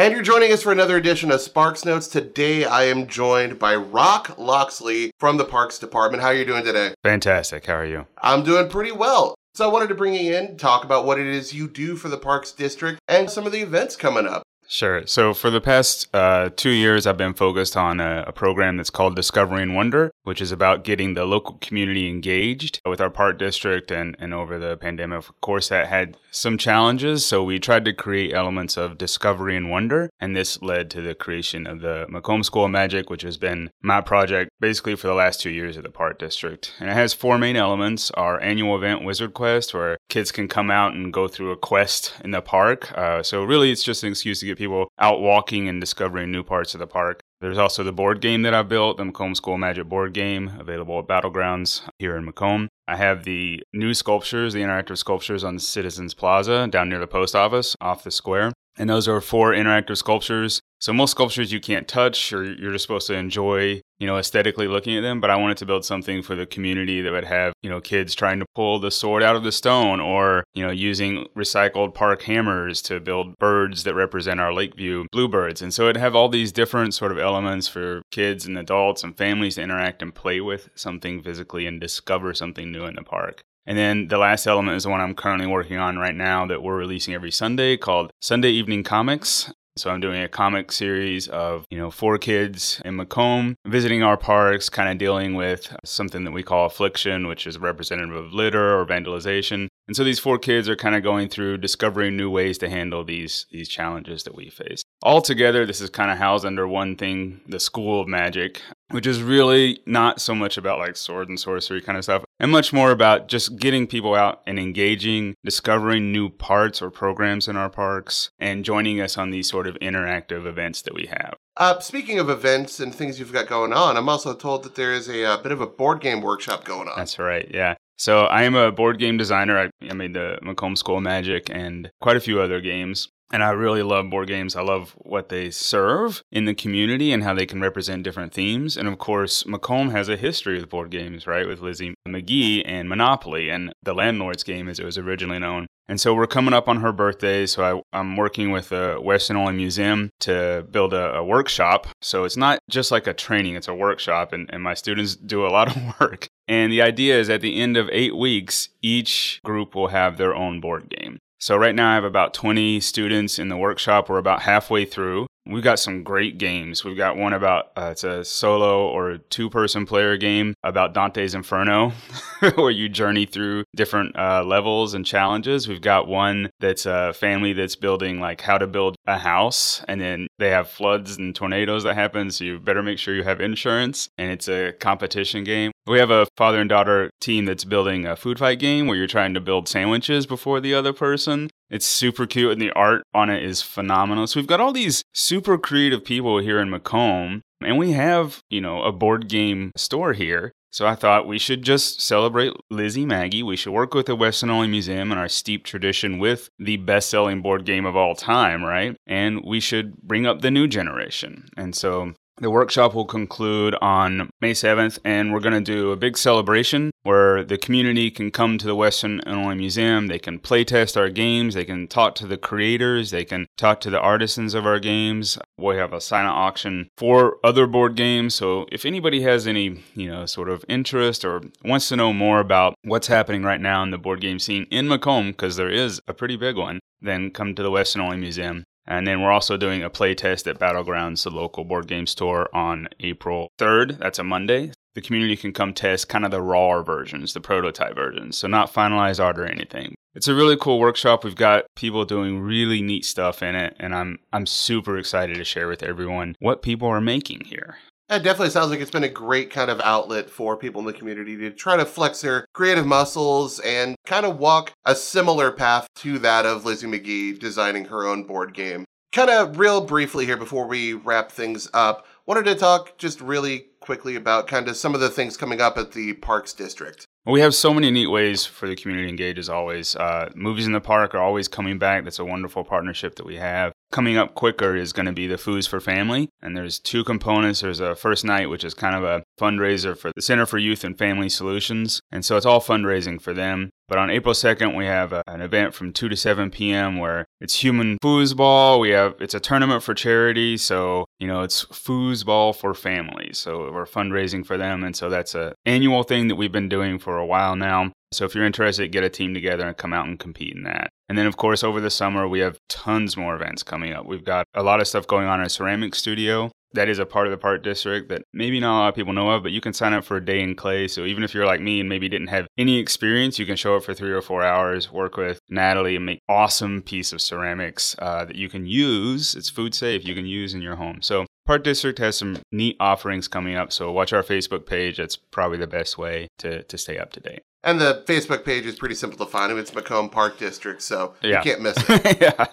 And you're joining us for another edition of Sparks Notes. Today I am joined by Rock Loxley from the Parks Department. How are you doing today? Fantastic. How are you? I'm doing pretty well. So I wanted to bring you in, talk about what it is you do for the Parks District and some of the events coming up. Sure. So for the past uh, two years, I've been focused on a, a, program that's called Discovering Wonder, which is about getting the local community engaged with our park district. And, and over the pandemic, of course, that had some challenges. So we tried to create elements of discovery and wonder. And this led to the creation of the Macomb School of Magic, which has been my project basically for the last two years of the park district. And it has four main elements our annual event, Wizard Quest, where kids can come out and go through a quest in the park. Uh, so really, it's just an excuse to get people out walking and discovering new parts of the park. There's also the board game that I built, the Macomb School Magic board game, available at Battlegrounds here in Macomb. I have the new sculptures, the interactive sculptures on Citizens Plaza down near the post office off the square. And those are four interactive sculptures. So most sculptures you can't touch or you're just supposed to enjoy, you know, aesthetically looking at them. But I wanted to build something for the community that would have, you know, kids trying to pull the sword out of the stone or, you know, using recycled park hammers to build birds that represent our Lakeview bluebirds. And so it'd have all these different sort of elements for kids and adults and families to interact and play with something physically and discover something new in the park. And then the last element is the one I'm currently working on right now that we're releasing every Sunday called Sunday Evening Comics. So I'm doing a comic series of, you know, four kids in Macomb visiting our parks, kind of dealing with something that we call affliction, which is representative of litter or vandalization. And so these four kids are kind of going through discovering new ways to handle these these challenges that we face. Altogether, this is kind of housed under one thing, the School of Magic, which is really not so much about like sword and sorcery kind of stuff, and much more about just getting people out and engaging, discovering new parts or programs in our parks, and joining us on these sort of interactive events that we have. Uh, speaking of events and things you've got going on, I'm also told that there is a, a uh, bit of a board game workshop going on. That's right, yeah. So I am a board game designer. I, I made the Macomb School of Magic and quite a few other games. And I really love board games. I love what they serve in the community and how they can represent different themes. And of course, Macomb has a history with board games, right? With Lizzie Magie and Monopoly and the Landlord's game as it was originally known. And so we're coming up on her birthday. So I, am working with the Western Illinois Museum to build a, a, workshop. So it's not just like a training, it's a workshop. And, and my students do a lot of work. And the idea is at the end of eight weeks, each group will have their own board game. So right now I have about 20 students in the workshop. We're about halfway through. We've got some great games. We've got one about uh, it's a solo or two person player game about Dante's Inferno, where you journey through different uh, levels and challenges. We've got one that's a family that's building like how to build a house, and then they have floods and tornadoes that happen. So you better make sure you have insurance, and it's a competition game. We have a father and daughter team that's building a food fight game where you're trying to build sandwiches before the other person. It's super cute and the art on it is phenomenal. So we've got all these super creative people here in Macomb and we have, you know, a board game store here. So I thought we should just celebrate Lizzie Magie. We should work with the Western Illinois Museum and our steep tradition with the best-selling board game of all time, right? And we should bring up the new generation. And so the workshop will conclude on May 7th, and we're going to do a big celebration where the community can come to the Western Illinois Museum. They can playtest our games. They can talk to the creators. They can talk to the artisans of our games. We have a silent auction for other board games. So if anybody has any, you know, sort of interest or wants to know more about what's happening right now in the board game scene in Macomb, because there is a pretty big one, then come to the Western Illinois Museum. And then we're also doing a play test at Battlegrounds, the local board game store, on April 3rd. That's a Monday. The community can come test kind of the raw versions, the prototype versions. So, not finalized art or anything. It's a really cool workshop. We've got people doing really neat stuff in it, and I'm I'm super excited to share with everyone what people are making here. It definitely sounds like it's been a great kind of outlet for people in the community to try to flex their creative muscles and kind of walk a similar path to that of Lizzie Magie designing her own board game. Kind of real briefly here before we wrap things up, wanted to talk just really quickly about kind of some of the things coming up at the Parks District. We have so many neat ways for the community to engage, as always. Uh, movies in the park are always coming back. That's a wonderful partnership that we have. Coming up quicker is going to be the Foods for Family. And there's two components. There's a first night, which is kind of a fundraiser for the Center for Youth and Family Solutions. And so it's all fundraising for them. But on April 2nd, we have a, an event from 2 to 7 p.m. where it's human foosball. We have, it's a tournament for charity. So, you know, it's foosball for families. So we're fundraising for them. And so that's a annual thing that we've been doing for a while now. So if you're interested, get a team together and come out and compete in that. And then, of course, over the summer, we have tons more events coming up. We've got a lot of stuff going on in a ceramic studio. That is a part of the park district that maybe not a lot of people know of, but you can sign up for a day in clay. So even if you're like me and maybe didn't have any experience, you can show up for three or four hours, work with Natalie, and make awesome piece of ceramics uh, that you can use. It's food safe. You can use in your home. So Park District has some neat offerings coming up, so watch our Facebook page. That's probably the best way to, to stay up to date. And the Facebook page is pretty simple to find. It's Macomb Park District, so Yeah. you can't miss it. yeah.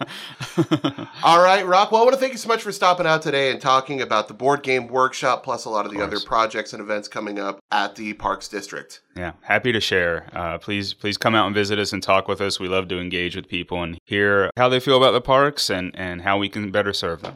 All right, Rock. Well, I want to thank you so much for stopping out today and talking about the board game workshop, plus a lot of the Of other projects and events coming up at the Parks District. yeah, happy to share. Uh, please, please come out and visit us and talk with us. We love to engage with people and hear how they feel about the parks and, and how we can better serve them.